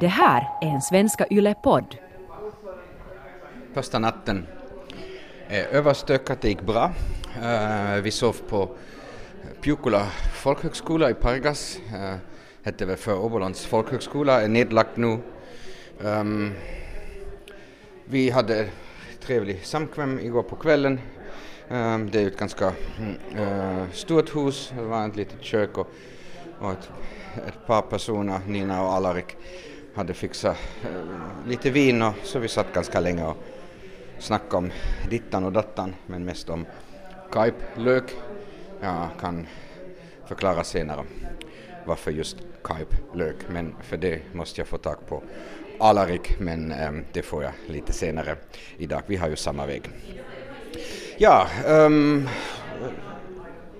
Det här är en Svenska Yle-podd. Första natten är överstökat, det gick bra. Eh, vi sov på Pjukula folkhögskola i Pargas. Eh, hette väl för Åbolands folkhögskola, är nedlagt nu. Ehm, vi hade trevlig samkväm igår på kvällen. Ehm, det är ett ganska mm, stort hus, det var ett litet kök och, och ett, ett par personer, Nina och Alarik, hade fixat eh, lite vin och så vi satt ganska länge och snackade om dittan och dattan men mest om kaiplök. Jag kan förklara senare varför just kaiplök men för det måste jag få tag på Alarik men äm, det får jag lite senare idag. Vi har ju samma väg. Ja, ehm, äm,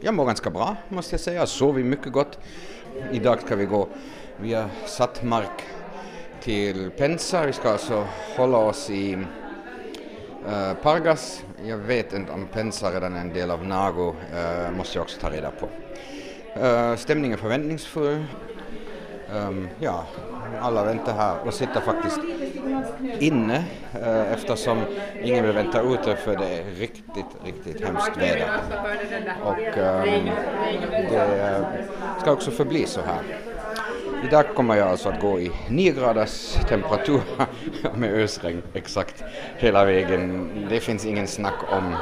jag mår ganska bra måste jag säga. Jag sov mycket gott. Idag ska vi gå via Sattmark till Pensa. Vi ska alltså hålla oss i uh, Pargas. Jag vet inte om Pensa redan är en del av Nago. Uh, måste jag också ta reda på. Uh, stämningen är förväntningsfull. Um, ja, alla väntar här och sitter faktiskt inne eh, eftersom ingen vill vänta ute för det är riktigt, riktigt hemskt väder. Och ehm, eh, det ska också förbli så här. Idag kommer jag alltså att gå i 9 graders temperatur med ösregn exakt hela vägen. Det finns ingen snack om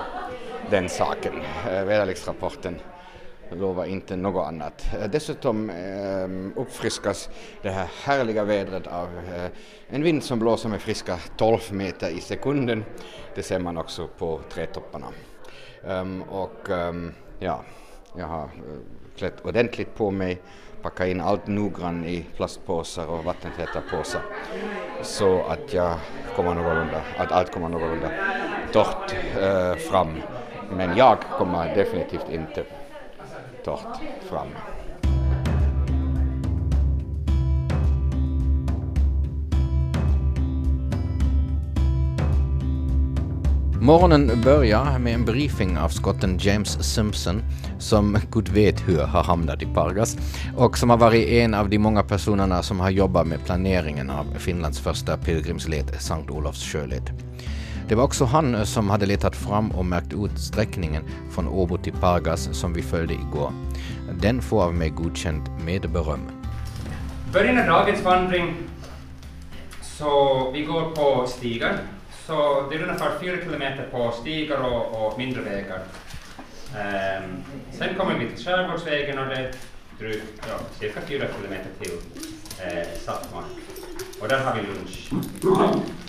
den saken. Eh, väderleksrapporten lovar inte något annat. Eh, dessutom eh, uppfriskas det här härliga vädret av eh, en vind som blåser med friska 12 meter i sekunden. Det ser man också på trädtopparna. Um, och um, ja, jag har eh, klätt ordentligt på mig, Packa in allt noggrant i plastpåsar och vattentäta påsar så att jag kommer någorlunda, att allt kommer någorlunda torrt uh, fram. Men jag kommer definitivt inte torrt fram. Morgonen börjar med en briefing av skotten James Simpson, som gud vet hur har hamnat i Pargas, och som har varit en av de många personerna som har jobbat med planeringen av Finlands första pilgrimsled, Sankt Olofs sjöled. Det var också han som hade letat fram och märkt ut sträckningen från Åbo till Pargas som vi följde igår. Den får av mig godkänt med beröm. Början av dagens vandring så vi går på stigar. Så det är ungefär fyra kilometer på stigar och, och mindre vägar. Um, sen kommer vi till Skärgårdsvägen och det är drygt, ja, cirka fyra kilometer till eh, Sattmark. Och där har vi lunch.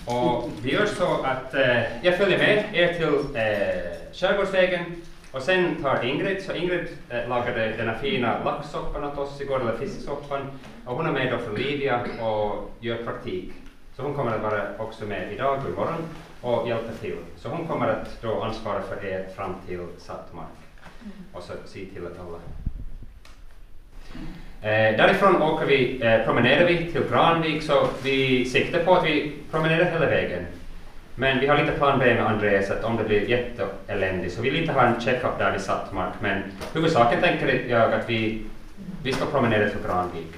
Och vi gör så att eh, jag följer med er till eh, Skärgårdsvägen och sen tar Ingrid, så Ingrid eh, lagade den här fina laxsoppan åt oss igår, eller fisksoppan, och hon är med då från Livia och gör praktik. Så hon kommer att vara också med idag och imorgon och hjälpa till. Så hon kommer att då ansvara för er fram till Sattmark och så se till att alla Eh, därifrån åker vi, eh, promenerar vi till Granvik så vi siktar på att vi promenerar hela vägen. Men vi har lite plan B med Andreas att om det blir jätteeländigt så vill vi inte ha en check-up där vid Sattmark men huvudsaken tänker jag att vi, vi ska promenera till Granvik.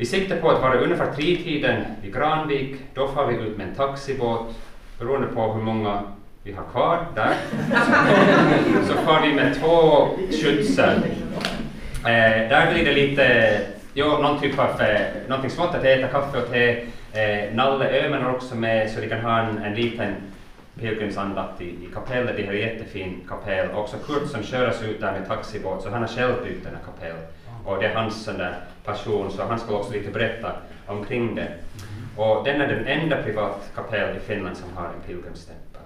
Vi siktar på att vara ungefär tretiden vid Granvik, då får vi ut med en taxibåt beroende på hur många vi har kvar där. Så far vi med två skjutsar Eh, där blir det lite, jo, någon typ av, eh, någonting smått att äta, kaffe och te. Eh, Nalle Öhman är också med så de kan ha en, en liten pilgrimsandakt i, i kapellet, de har jättefin kapell. Också Kurt som körs ut där med taxibåt, så han har själv byggt den här kapell. Och det är hans där passion, så han ska också lite berätta omkring det. Och den är den enda privatkapell i Finland som har en pilgrimsstämpel.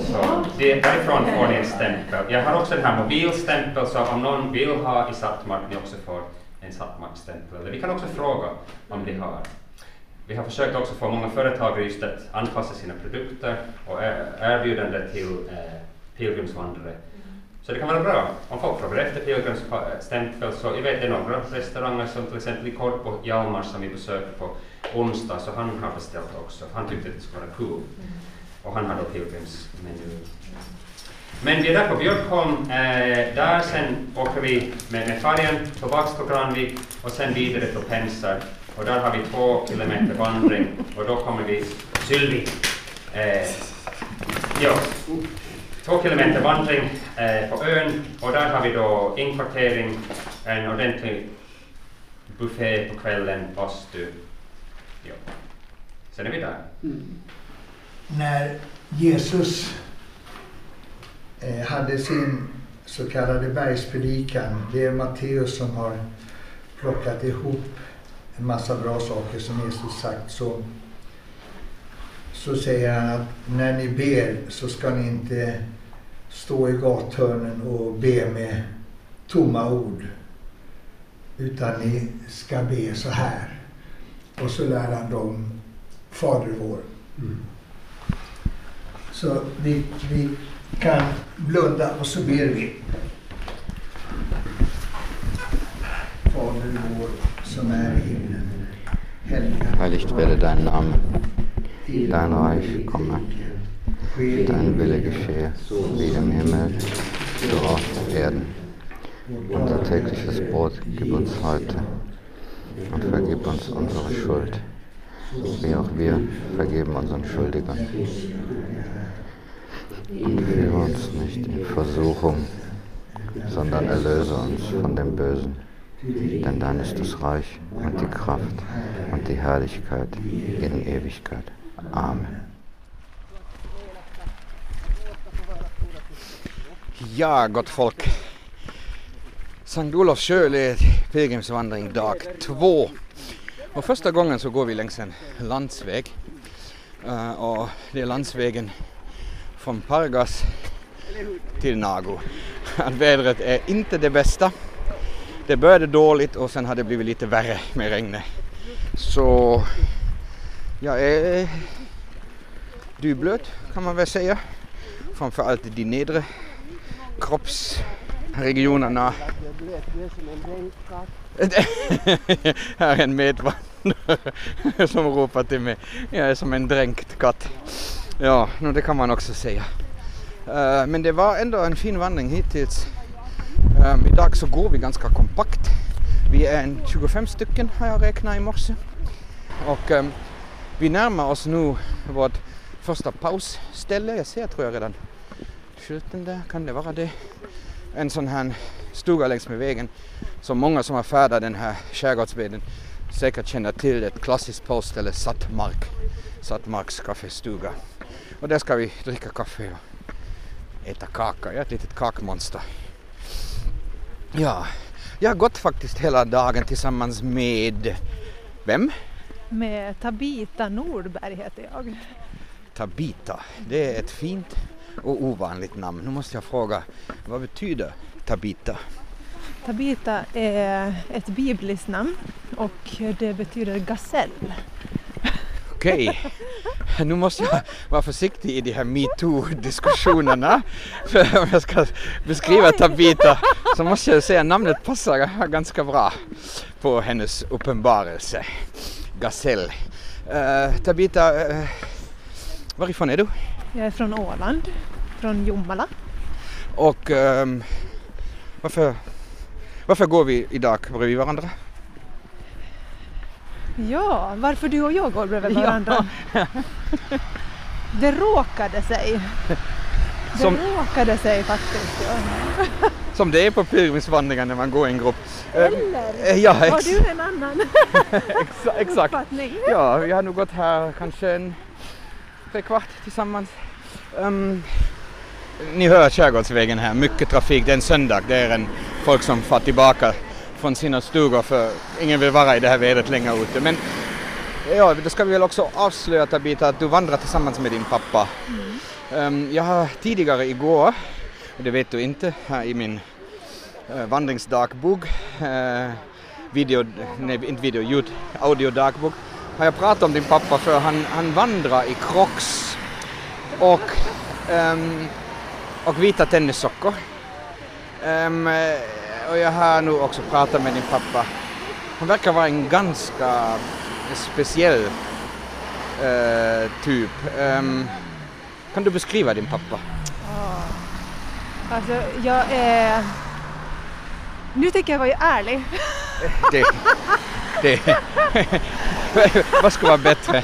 Så det, därifrån får ni en stämpel. Jag har också den här mobilstämpel så om någon vill ha i Sattmark ni också får en Sattmarkstämpel. Eller vi kan också fråga om de har. Vi har försökt också få många företag just att anpassa sina produkter och erbjudande till eh, pilgrimsvandrare. Så det kan vara bra om folk frågar efter pilgrimsstämpel. Så jag vet det är några restauranger som till exempel i Korpo Hjalmar som vi besökte på onsdag, så han har beställt också. Han tyckte att det skulle vara cool och han har då pilgrimsmeny. Men vi är där på Björkholm, eh, där sen åker vi med, med färjan tillbaks till Granvik och sen vidare till Pensar och där har vi två kilometer vandring och då kommer vi Sylvi. Eh, ja, två kilometer vandring eh, på ön och där har vi då inkvartering, en ordentlig buffé på kvällen, bastu. Ja. Sen är vi där. Mm. När Jesus eh, hade sin så kallade bergspredikan, det är Matteus som har plockat ihop en massa bra saker som Jesus sagt, så, så säger han att när ni ber så ska ni inte stå i gathörnen och be med tomma ord. Utan ni ska be så här. Och så lär han dem Fader vår. Så vi, vi kan blunda och så ber vi. Fader vår som är i himlen. Helgat Heiligt werde dein Name, dein Reich komme, dein Wille geschehe, wie im Himmel, so auf Erden. Unser tägliches Brot gib uns heute und vergib uns unsere Schuld, wie auch wir vergeben unseren Schuldigern. Und führe uns nicht in Versuchung, sondern erlöse uns von dem Bösen. Denn dein ist das Reich und die Kraft und die Herrlichkeit in Ewigkeit. Amen. Ja, gott folk. Sankt Olofs köl pilgrimsvandring dag två. Och första gången så går vi längs en landsväg. Uh, och det är landsvägen från Pargas till Nago. Vädret är inte det bästa. Det började dåligt och sen har det blivit lite värre med regnet. Så jag är eh, dyblöt kan man väl säga. Framförallt de nedre kroppsregionerna. Här är en medvandrare som ropar till mig. Jag är som en dränkt katt. Ja, no, det kan man också säga. Eh, men det var ändå en fin vandring hittills. Um, idag så går vi ganska kompakt. Vi är en 25 stycken har jag räknat i morse. Och ehm, vi närmar oss nu vårt första pausställe. Jag ser tror jag redan skylten där, kan det vara det? En sån här stuga längs med vägen som många som har färdat den här skärgårdsveden säkert känner till. Ett klassiskt pausställe, Sattmark. Sattmarks kaffestuga. Och där ska vi dricka kaffe och äta kaka. Jag är ett litet kakmonster. Ja, jag har gått faktiskt hela dagen tillsammans med vem? Med Tabita Nordberg heter jag. Tabita. Det är ett fint och ovanligt namn. Nu måste jag fråga, vad betyder Tabita? Tabita är ett bibliskt namn och det betyder gasell. Okej, nu måste jag vara försiktig i de här metoo-diskussionerna. För om jag ska beskriva Tabita så måste jag säga att namnet passar ganska bra på hennes uppenbarelse. Gasell. Eh, Tabita, uh, varifrån är du? Jag är från Åland, från Jomala. Och ehm, varför, varför går vi idag bredvid varandra? Ja, varför du och jag går bredvid varandra? Det råkade sig. Det Som- råkade sig faktiskt. Ja. Som det är på pilgrimsvandringar när man går i en grupp. Eh, Eller? eh, ja, Har du en annan exa- exakt. uppfattning? Ja, vi har nog gått här kanske en tre kvart tillsammans. Ehm, ni hör Skärgårdsvägen här, mycket trafik. Det är en söndag, det är en folk som far tillbaka från sina stugor för ingen vill vara i det här vädret längre ute. Men ja, då ska vi väl också avslöja Tabita att du vandrar tillsammans med din pappa. Ehm, jag har tidigare igår, det vet du inte, här i min eh, vandringsdagbok, eh, video, nej inte video, ljud, audiodagbok, har jag pratat om din pappa för han, han vandrar i Crocs och, ehm, och vita tennissockor. Ehm, och jag har nu också pratat med din pappa. Han verkar vara en ganska speciell eh, typ. Ehm, kan du beskriva din pappa? Alltså, jag är... Nu tänker jag vara ärlig. Det, Det, vad skulle vara bättre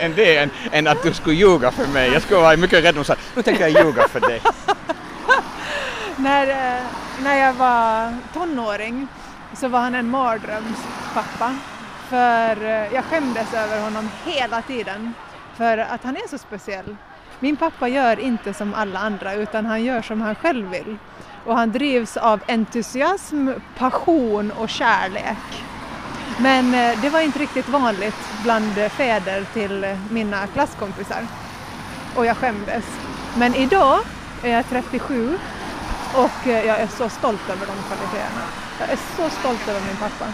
än det än, än att du skulle ljuga för mig? Jag skulle vara mycket rädd om att nu tänker jag ljuga för dig. När, eh, när jag var tonåring så var han en mardrömspappa. För eh, jag skämdes över honom hela tiden. För att han är så speciell. Min pappa gör inte som alla andra utan han gör som han själv vill. Och han drivs av entusiasm, passion och kärlek. Men eh, det var inte riktigt vanligt bland fäder till mina klasskompisar. Och jag skämdes. Men idag är jag 37 och eh, jag är så stolt över de kvaliteterna. Jag är så stolt över min pappa.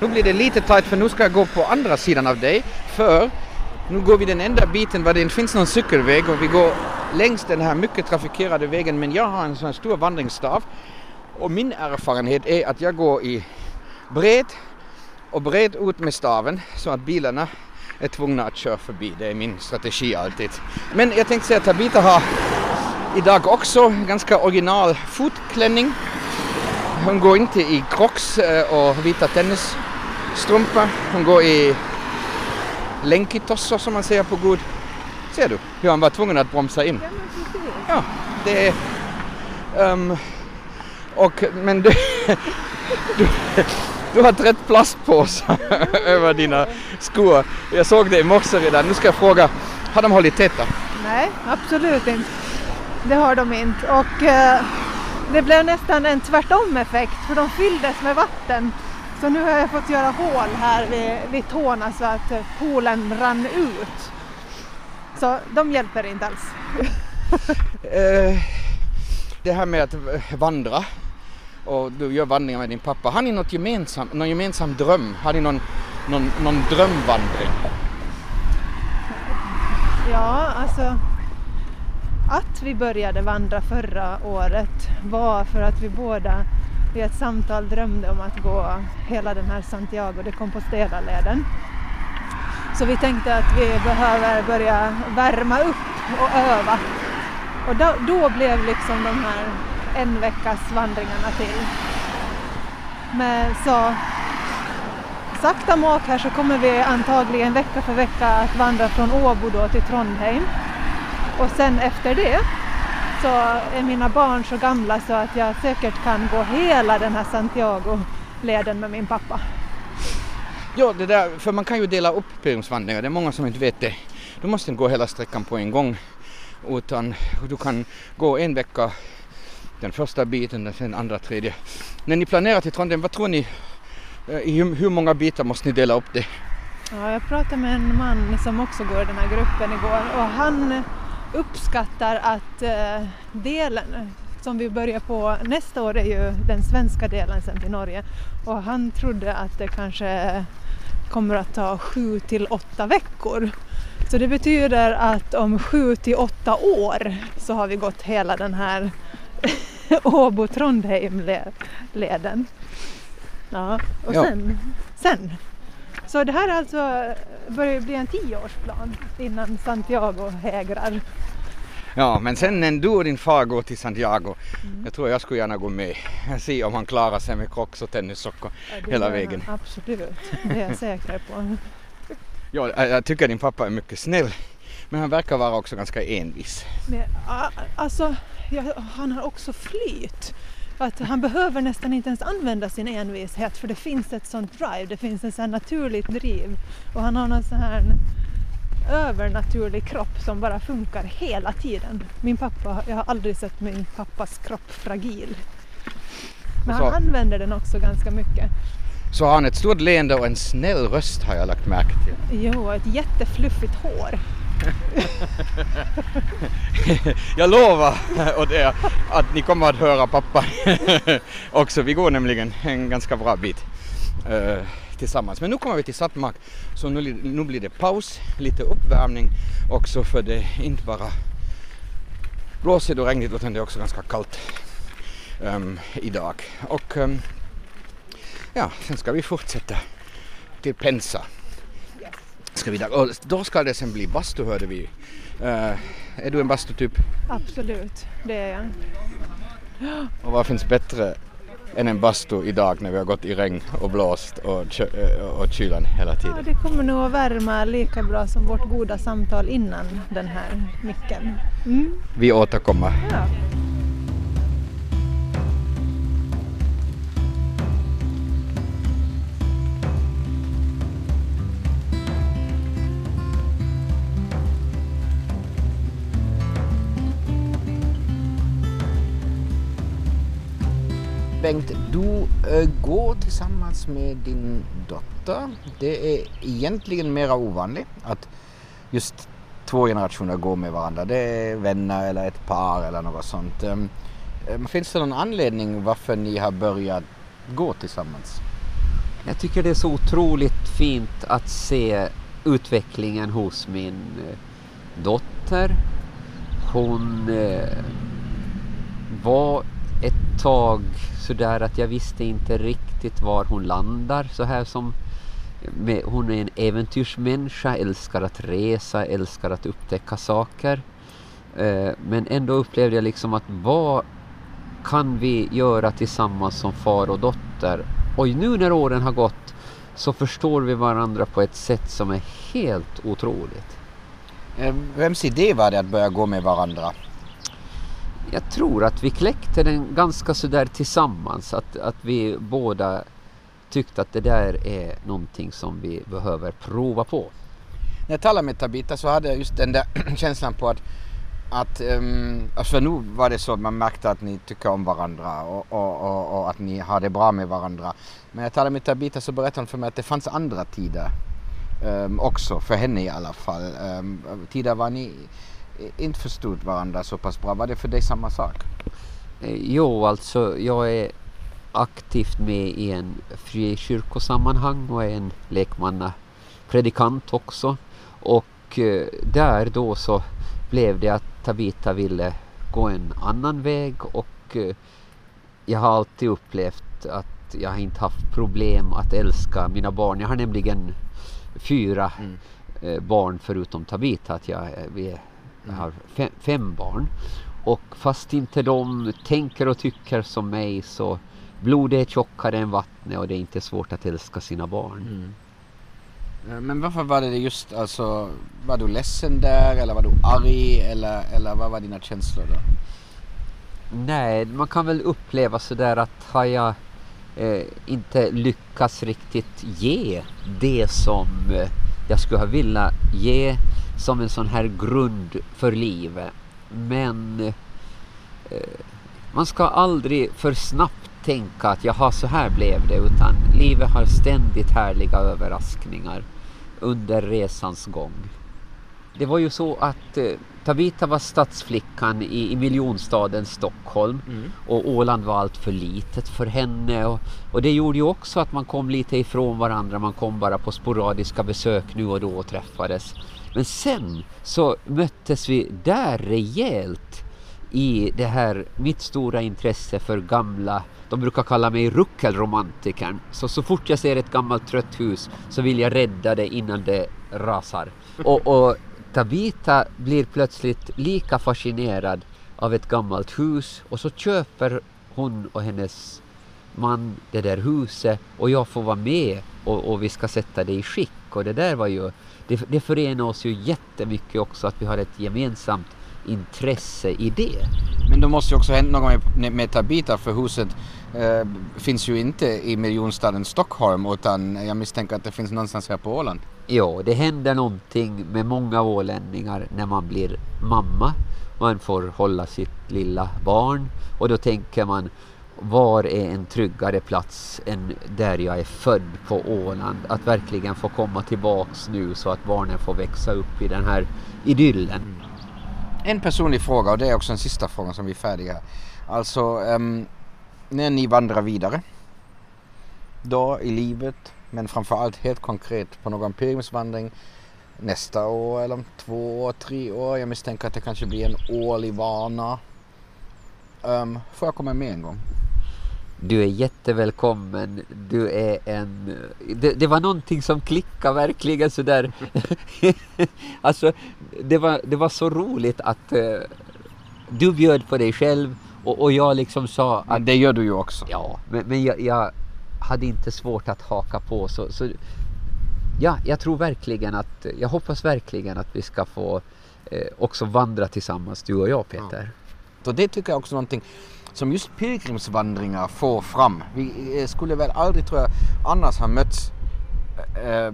Nu blir det lite tajt för nu ska jag gå på andra sidan av dig för nu går vi den enda biten var det inte finns någon cykelväg och vi går längs den här mycket trafikerade vägen men jag har en sån här stor vandringsstav och min erfarenhet är att jag går i bred och bred ut med staven så att bilarna är tvungna att köra förbi. Det är min strategi alltid. Men jag tänkte säga att Tabita har idag också ganska original fotklänning. Hon går inte i crocs eh, och vita tennisstrumpor. Hon går i länkitossor som man säger på god. Ser du hur han var tvungen att bromsa in? Ja, det är... Um, och, men du, du, du har trätt plastpåsar över dina skor. Jag såg det i morse redan. Nu ska jag fråga, har de hållit täta? Nej, absolut inte. Det har de inte. Och eh, det blev nästan en tvärtom effekt för de fylldes med vatten. Så nu har jag fått göra hål här vid, vid tårna så att eh, poolen rann ut. Så de hjälper inte alls. Eh, det här med att vandra och du gör vandringar med din pappa. Har ni något gemensamt, någon gemensam dröm? Har ni någon, någon, någon drömvandring? Ja, alltså att vi började vandra förra året var för att vi båda i ett samtal drömde om att gå hela den här Santiago de Compostela-leden. Så vi tänkte att vi behöver börja värma upp och öva. Och då, då blev liksom de här en veckas vandringarna till. Men så sakta mak här så kommer vi antagligen vecka för vecka att vandra från Åbo då till Trondheim. Och sen efter det så är mina barn så gamla så att jag säkert kan gå hela den här Santiago-leden med min pappa. Ja, det där, för man kan ju dela upp pilgrimsvandringar, det är många som inte vet det. Du måste inte gå hela sträckan på en gång utan du kan gå en vecka den första biten, den andra, tredje. När ni planerar till Trondheim, vad tror ni, eh, i hur, hur många bitar måste ni dela upp det? Ja, jag pratade med en man som också går i den här gruppen igår och han uppskattar att eh, delen som vi börjar på nästa år är ju den svenska delen sen till Norge och han trodde att det kanske kommer att ta sju till åtta veckor. Så det betyder att om sju till åtta år så har vi gått hela den här Åbo-Trondheim-leden. Ja, och Ja. sen, sen. Så det här alltså börjar bli en tioårsplan innan Santiago hägrar. Ja, men sen när du och din far går till Santiago, jag tror jag skulle gärna gå med. Se om han klarar sig med crocs och tennissockor Ja, hela vägen. han Absolut, det är jag säker på. Ja, jag tycker din pappa är mycket snäll, men han verkar vara också ganska envis. Men, alltså, ja, han har också flyt. Att han behöver nästan inte ens använda sin envishet för det finns ett sånt drive, det finns ett sånt naturligt driv. Och han har någon sån här övernaturlig kropp som bara funkar hela tiden. Min pappa, jag har aldrig sett min pappas kropp fragil. Men Och så- han använder den också ganska mycket. Så har han ett stort leende och en snäll röst har jag lagt märke till. Jo, ett jättefluffigt hår. Jag lovar och det, att ni kommer att höra pappa också. Vi går nämligen en ganska bra bit eh, tillsammans. Men nu kommer vi till Sattmark så nu, nu blir det paus, lite uppvärmning också för det är inte bara blåsigt och regnigt utan det är också ganska kallt ehm, idag. Och ehm, ja, sen ska vi fortsätta till Pensa. Ska vi. Och då ska det sen bli bastu hörde vi. Eh, är du en bastutyp? Absolut, det är jag. Och vad finns bättre än en bastu idag när vi har gått i regn och blåst och, kö- och kylan hela Ja, tiden. det kommer nog att värma lika bra som vårt goda samtal innan den här micken. Mm. Vi återkommer. Ja. Bengt, du eh, går tillsammans med din dotter. Det är egentligen mera ovanligt att just två generationer går med varandra. Det är vänner eller ett par eller något sånt. Ehm, ehm, finns det någon anledning varför ni har börjat gå tillsammans? Jag tycker det är så otroligt fint att se utvecklingen hos min eh, dotter. Hon eh, var ett tag sådär att jag visste inte riktigt var hon landar. Så här som med, hon är en äventyrsmänniska, älskar att resa, älskar att upptäcka saker. Eh, men ändå upplevde jag liksom att vad kan vi göra tillsammans som far och dotter? Och nu när åren har gått så förstår vi varandra på ett sätt som är helt otroligt. Eh, vems idé var det att börja gå med varandra? Jag tror att vi kläckte den ganska sådär tillsammans, att, att vi båda tyckte att det där är någonting som vi behöver prova på. När jag talade med Tabita så hade jag just den där känslan på att att, um, alltså nu var det så att man märkte att ni tycker om varandra och, och, och, och att ni har det bra med varandra. Men när jag talade med Tabita så berättade hon för mig att det fanns andra tider um, också, för henne i alla fall. Um, tider var ni inte förstod varandra så pass bra. Var det för dig samma sak? Eh, Jo, alltså jag är aktivt med i en frikyrkosammanhang och är en lekmannapredikant också. Och eh, där då så blev det att Tabita ville gå en annan väg och eh, jag har alltid upplevt att jag har inte haft problem att älska mina barn. Jag har nämligen fyra Mm. barn förutom Tabita. Att jag, vi är, jag har fem, fem barn. Och fast inte de tänker och tycker som mig så blodet är tjockare än vattnet och det är inte svårt att älska sina barn. Eh, Men varför var det just alltså, var du ledsen där eller var du arg eller, eller vad var dina känslor då? Nej, man kan väl uppleva sådär att har jag eh, inte lyckats riktigt ge det som eh, jag skulle ha velat ge som en sån här grund för livet. Men eh, man ska aldrig för snabbt tänka att jaha, så här blev det utan livet har ständigt härliga överraskningar under resans gång. Det var ju så att eh, Tabita var stadsflickan i, i miljonstaden Stockholm och Åland var allt för litet för henne och, och det gjorde ju också att man kom lite ifrån varandra, man kom bara på sporadiska besök nu och då och träffades. Men sen så möttes vi där rejält i det här mitt stora intresse för gamla, de brukar kalla mig ruckelromantikern. Så så fort jag ser ett gammalt trött hus så vill jag rädda det innan det rasar. Och, och Tabita blir plötsligt lika fascinerad av ett gammalt hus och så köper hon och hennes man det där huset och jag får vara med och, och vi ska sätta det i skick. Och det där var ju, det, det förenar oss ju jättemycket också att vi har ett gemensamt intresse i det. Men det måste ju också hända något med, med Tabita för huset eh, finns ju inte i miljonstaden Stockholm utan jag misstänker att det finns någonstans här på Åland. Ja, det händer någonting med många ålänningar när man blir mamma. Man får hålla sitt lilla barn och då tänker man var är en tryggare plats än där jag är född på Åland? Att verkligen få komma tillbaks nu så att barnen får växa upp i den här idyllen. Mm. En personlig fråga och det är också en sista fråga som vi är färdiga. Alltså um, när ni vandrar vidare då i livet men framförallt helt konkret på någon pilgrimsvandring nästa år eller om två år, tre år. Jag misstänker att det kanske blir en årlig vana. Um, får jag komma med en gång? Du är jättevälkommen. Du är en... Det, det var någonting som klickade verkligen sådär. alltså, det var, det var så roligt att eh, du bjöd på dig själv Och, och jag liksom sa att... Men det gör du ju också. Ja, men, men jag, jag hade inte svårt att haka på. Så, så, ja, jag tror verkligen att, jag hoppas verkligen att vi ska få eh, också vandra tillsammans, du och jag Peter. Och det tycker jag också är någonting som just pilgrimsvandringar får fram. Vi eh, skulle väl aldrig, tror jag, annars ha mötts eh,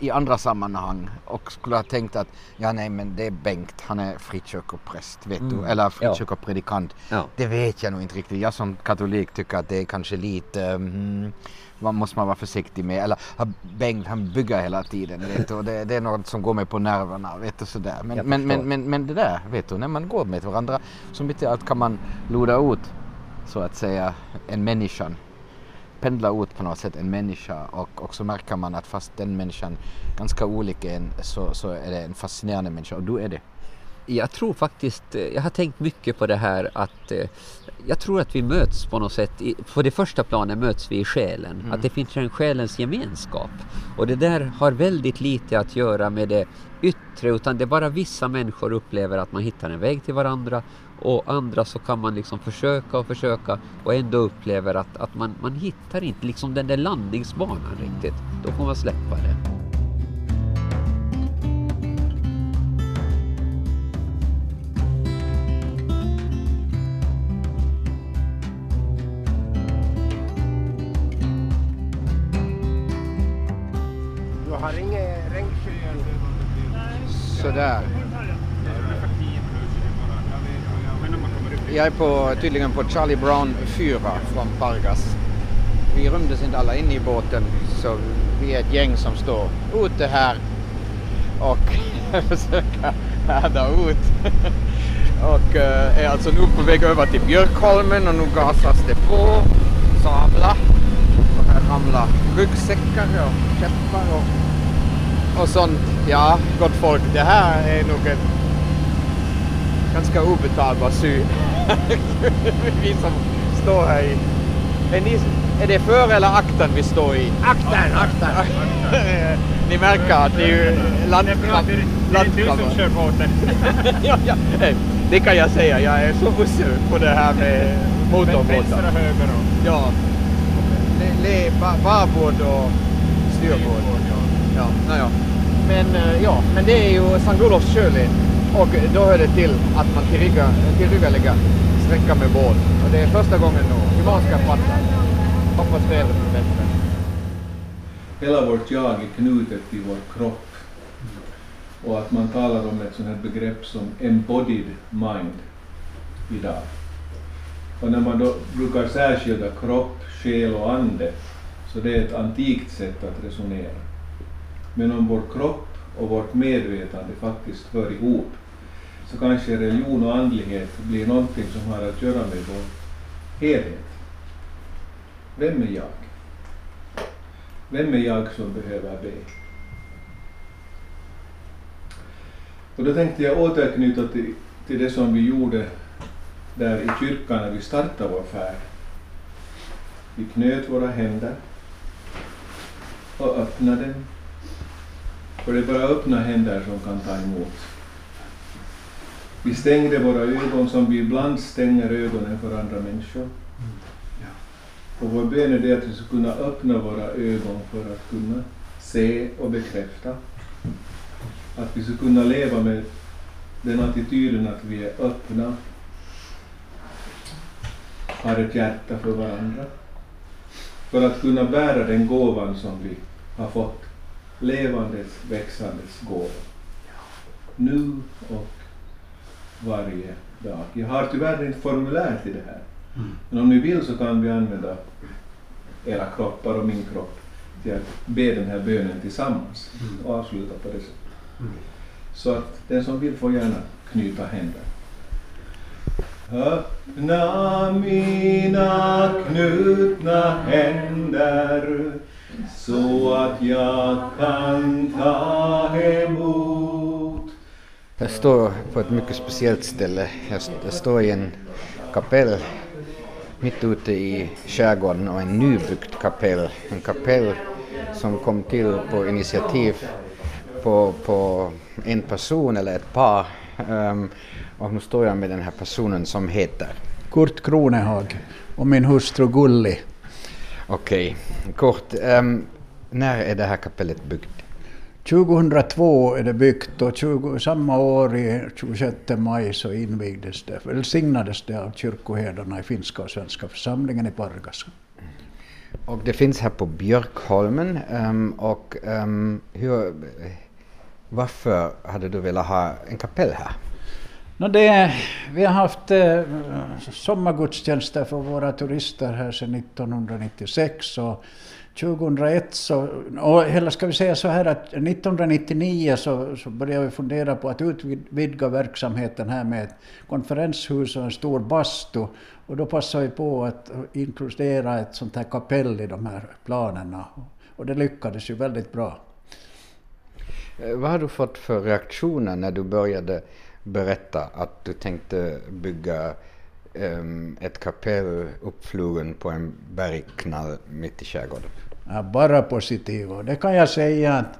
i andra sammanhang och skulle ha tänkt att ja nej men det är Bengt, han är frikyrkopräst vet du, eller frikyrkopredikant. Ja. Det vet jag nog inte riktigt. Jag som katolik tycker att det är kanske lite mm, vad måste man vara försiktig med. Eller Bengt han bygger hela tiden vet du, och det, det är något som går mig på nerverna vet du sådär. Men, men, men, men, men det där vet du, när man går med varandra så i allt kan man loda ut så att säga en människan pendla ut på något sätt en människa och, och så märker man att fast den människan ganska olik en så, så är det en fascinerande människa och du är det. Jag tror faktiskt, eh, jag har tänkt mycket på det här att eh, jag tror att vi möts på något sätt, på det första planet möts vi i själen, att det finns en själens gemenskap. Och det där har väldigt lite att göra med det yttre utan det är bara vissa människor upplever att man hittar en väg till varandra och andra så kan man liksom försöka och försöka och ändå upplever att, att man, man hittar inte liksom den där landningsbanan riktigt. Då får man släppa det. Du har inget regnskydd? Sådär. Jag är på, tydligen på Charlie Brown 4 från Pargas. Vi rymdes inte alla in i båten så vi är ett gäng som står ute här och försöker härda ut. och eh, är alltså nu på väg över till Björkholmen och nu gasas det på. Sabla. Och här ramlar ryggsäckar och käppar och, och sånt. Ja, gott folk, det här är nog en ganska obetalbar syn. vi som står här i... Är, ni, är det för eller akten vi står i? Akten, akten! ni märker att det är ju landkrabbar. Det är du som kör båten. ja, ja. Det kan jag säga, jag är så usel på det här med Vänster motorbåtar. och höger och... Ja. Le, le, ba, babord och styrbord. Ja, ja. Men, eh, ja, men det är ju Sankt Olofs sjöled och då hör det till att man tillryggalägger sträckan med båt. Och det är första gången nu. Imorgon ska jag paddla. Hoppas vädret blir bättre. hela vårt jag är knutet till vår kropp. Och att man talar om ett sånt här begrepp som embodied mind idag. Och när man då brukar särskilja kropp, själ och ande, så det är ett antikt sätt att resonera. Men om vår kropp och vårt medvetande faktiskt hör ihop, så kanske religion och andlighet blir någonting som har att göra med vår helhet. Vem är jag? Vem är jag som behöver be? Och då tänkte jag återknyta till, till det som vi gjorde där i kyrkan när vi startade vår färd. Vi knöt våra händer och öppnade. dem. För det är bara öppna händer som kan ta emot. Vi stängde våra ögon som vi ibland stänger ögonen för andra människor. Och vår bön är det att vi ska kunna öppna våra ögon för att kunna se och bekräfta. Att vi ska kunna leva med den attityden att vi är öppna, har ett hjärta för varandra. För att kunna bära den gåvan som vi har fått, levandes, växandes gåva. Nu och varje dag. Jag har tyvärr inte formulär till det här. Men om ni vill så kan vi använda era kroppar och min kropp till att be den här bönen tillsammans och avsluta på det sättet. Så att den som vill får gärna knyta händer. Öppna mina knutna händer så att jag kan ta emot Jag står på ett mycket speciellt ställe. Jag, st- jag står i en kapell mitt ute i skärgården och en nybyggt kapell. En kapell som kom till på initiativ på, på en person eller ett par. Ehm, och nu står jag med den här personen som heter Kurt Kronehag och min hustru Gulli. Okej, kort. ehm, när är det här kapellet byggt? 2002 är det byggt och 20, samma år i 26 maj så invigdes det, välsignades det av kyrkoherdarna i finska och svenska församlingen i Pargas. Och det finns här på Björkholmen. ehm, och ehm, hur, varför hade du velat ha en kapell här? Nå det, vi har haft eh, sommargudstjänster för våra turister här sedan 1996 och 2001 så, och eller ska vi säga så här att 1999 så, så började vi fundera på att utvidga verksamheten här med ett konferenshus och en stor bastu och då passade vi på att inkludera ett sånt här kapell i de här planerna och det lyckades ju väldigt bra. Eh, vad har du fått för reaktioner när du började berätta att du tänkte bygga ehm, ett kapell uppflugen på en bergknall mitt i skärgården? Ja, bara positiva. Och det kan jag säga att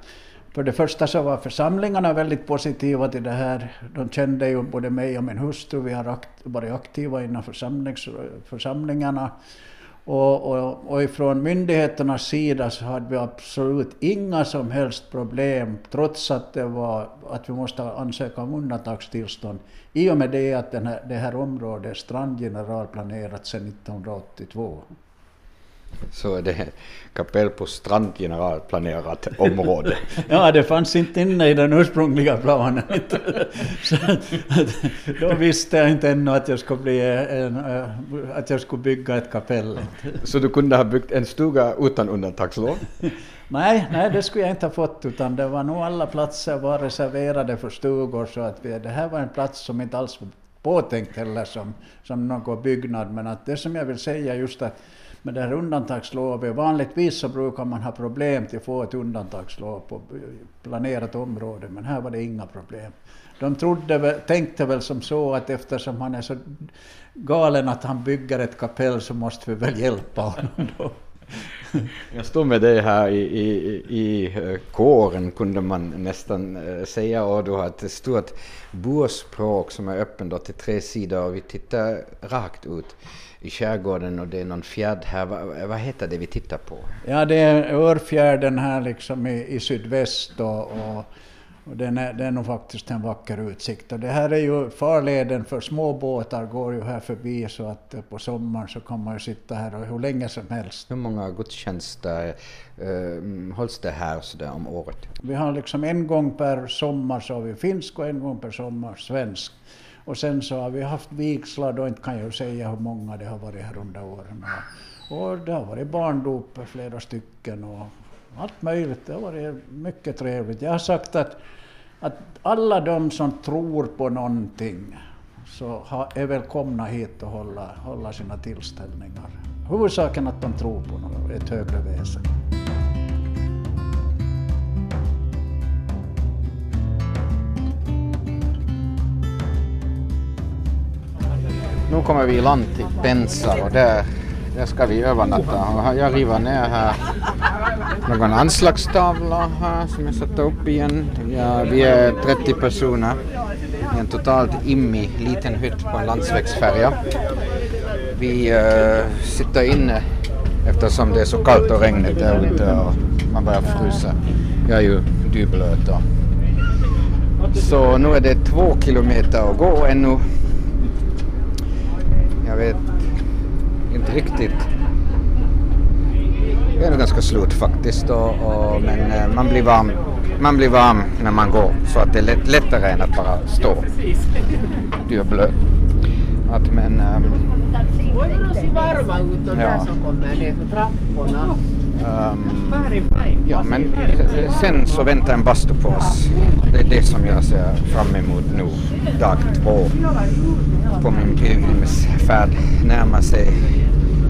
för det första så var församlingarna väldigt positiva till det här. De kände ju både mig och min hustru, vi har akt, varit aktiva inom församlings, församlingarna. Och, och, och ifrån myndigheternas sida så hade vi absolut inga som helst problem, trots att det var att vi måste ansöka om undantagstillstånd, i och med det att den här, det här området är strandgeneralplanerat sedan 1982. Så är det kapell på strandgeneralplanerat område. Ja, det fanns inte inne i den ursprungliga planen. Så, då visste jag inte ännu att jag skulle, bli en, eh, att jag skulle bygga ett kapell. Så du kunde ha byggt en stuga utan undantagslov? Nej, nej, det skulle jag inte ha fått, utan det var nog alla platser var reserverade för stugor, så att vi, det här var en plats som inte alls påtänkt heller som, som någon byggnad, men att det som jag vill säga just att med det här undantagslovet, vanligtvis så brukar man ha problem till att få ett undantagslov på planerat område, men här var det inga problem. De trodde, tänkte väl som så att eftersom han är så galen att han bygger ett kapell så måste vi väl hjälpa honom då. Jag står med dig här i, i, i eh, kåren kunde man nästan eh, säga och du har ett stort burspråk som är öppen då till tre sidor och vi tittar rakt ut i skärgården och det är någon fjärd här. Vad, vad heter det vi tittar på? Ja, det är Örfjärden här liksom i, i sydväst och, och, och den är, det är nog faktiskt en vacker utsikt. Och det här är ju farleden för små båtar går ju här förbi så att eh, på sommaren så kan man ju sitta här och hur länge som helst. Hur många gudstjänster eh, hålls det här så där om året? Vi har liksom en gång per sommar så har vi finsk och en gång per sommar svensk. Och sen så har vi haft vigslar, då inte kan jag säga hur många det har varit här under åren. Och, och det har varit barndop flera stycken och allt möjligt. Det har varit mycket trevligt. Jag har sagt att, att alla de som tror på någonting så är välkomna hit och hålla, hålla sina tillställningar. Huvudsaken att de tror på något, ett högre väsen. Nu kommer vi i land till Pensar och där, där ska vi övernatta. Jag river ner här någon anslagstavla här som jag satte upp igen. Ja, vi är 30 personer i en totalt immig liten hytt på en landsvägsfärja. Vi äh, sitter inne eftersom det är så kallt och regnigt där ute och man börjar frysa. Jag är ju dyblöt. och- Så nu är det två kilometer att gå ännu. Jag vet inte riktigt. Jag är nog ganska slut faktiskt och, och, men eh, man blir, varm, man blir varm när man går så att det är lätt, lättare än att bara stå. Du är blöt. Att, men, um, Ja. Um, ja, men eh, sen så väntar en bastu på oss. Det är det som jag ser fram emot nu, dag två på min pilgrimsfärd närmar sig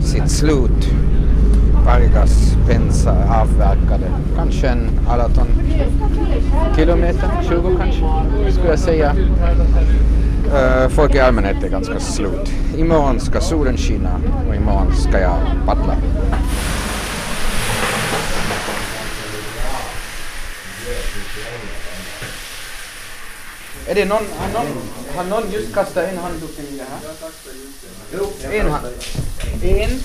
sitt slut. Vargas Pensa avverkade kanske en 18 kilometer, 20 kanske, skulle jag säga. Uh, Folk i allmänhet är ganska slut. Imorgon ska solen skina och imorgon ska jag paddla. Är det någon, har någon, har någon just kastat en handduken i det här? En hand. En.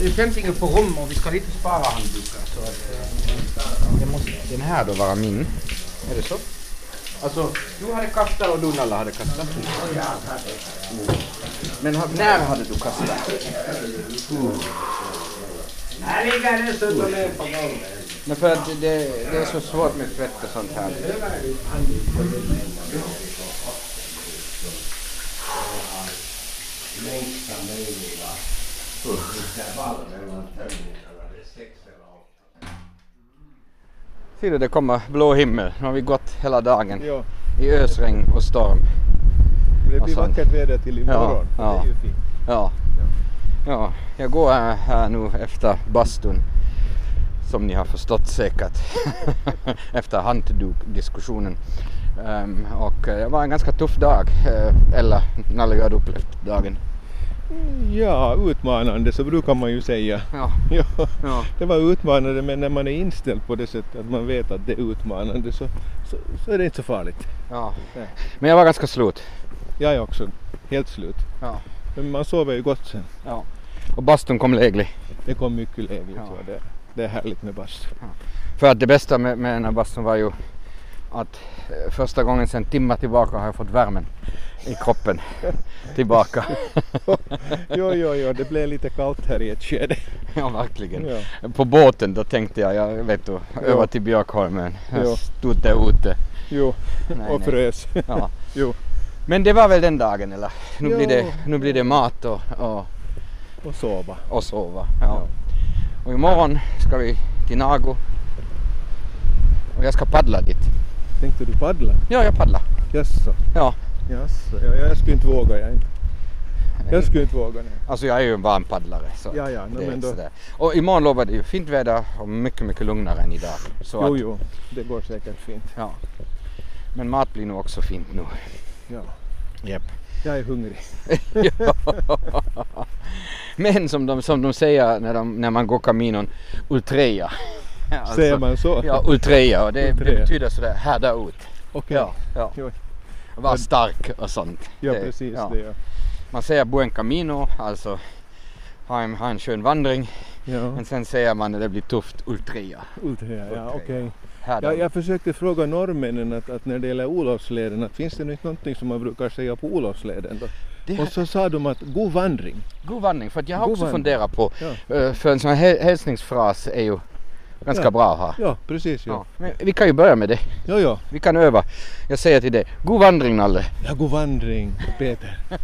Det finns inget på rum och vi ska lite spara handdukar. Så att, eh, det måste den här då vara min. Är det så? Alltså, du hade kastat och du Nalla hade kastat? Men när hade du kastat? Här ligger så ner på golvet. Men för att det, det är så svårt med tvätt och sånt här. Ser du, det kommer blå himmel. Nu har vi gått hela dagen Ja, i ösregn och storm. men det blir vackert väder till imorgon. Ja, Det är ju fint. Ja. ja, jag går här, här nu efter bastun. Som ni har förstått säkert. efter handduk-diskussionen. Ehm, och eh, det var en ganska tuff dag. Uh, eller Nalle, hur har du upplevt dagen? Ja, utmanande så brukar man ju säga. Ja. Ja, ja. det var utmanande men när man är inställd på det sättet att man vet att det är utmanande så, så, så är det inte så farligt. ja. Nej. Men jag var ganska slut. Jag är också helt slut. Ja. Men man sover ju gott sen. ja. Och bastun kom läglig. Det kom mycket lägligt. Ja. Ja. Det, det är härligt med bastu. För att det bästa med, med den här bastun var ju att eh, första gången sedan timmar tillbaka har jag fått värmen i kroppen tillbaka. jo, jo, jo, det blev lite kallt här i ett skede. ja, verkligen. Ja. På båten då tänkte jag, jag vet du, över till Björkholmen. Jag Jo. stod där ute. Jo, Nej, och nej. frös. Ja. jo, Men det var väl den dagen eller? Nu, Jo. blir, det, nu blir det mat och, och, och sova. och sova. Ja. Och imorgon ska vi till Nago. Och jag ska paddla dit. Tänkte du paddla? Ja, jag paddlar. Jaså? Ja. Jaså? Ja, jag skulle inte våga. Jag, inte. jag skulle inte våga. Nej. Alltså jag är ju en van paddlare. Så Ja, ja, är men då- sådär. Och imorgon lovar det ju fint väder och mycket, mycket lugnare än idag. Så Jo, att, jo, det går säkert fint. Ja. Men mat blir nog också fint nu. Ja. Japp. Jag är hungrig. Ja. Men som de, som de säger när, de, när man går Caminon, ultreja. Alltså, Säger man så? Ja, ultreja och det, det Ultreja. betyder sådär härda ut. Okej. Ja, ja. Jo. Vara stark och sånt. Ja, Det- precis ja. det. Ja. Man säger buen camino, alltså ha en, ha en skön vandring. Ja. Men sen säger man när det blir tufft, ultreja. Ultreja, ja okej. Härda Ja, ut. jag försökte fråga norrmännen att, att när det gäller Olofsleden, att finns det inte någonting som man brukar säga på Olofsleden då? Det Och så sa de att god vandring. God vandring, för jag har God också vandring. funderat på, Ja. eh, för en sån här häl- hälsningsfras är ju ganska Ja. bra ha. Ja, precis ja. Ja. Vi kan ju börja med det. Ja, ja. Vi kan öva. Jag säger till dig, god vandring Nalle. Ja, god vandring Peter.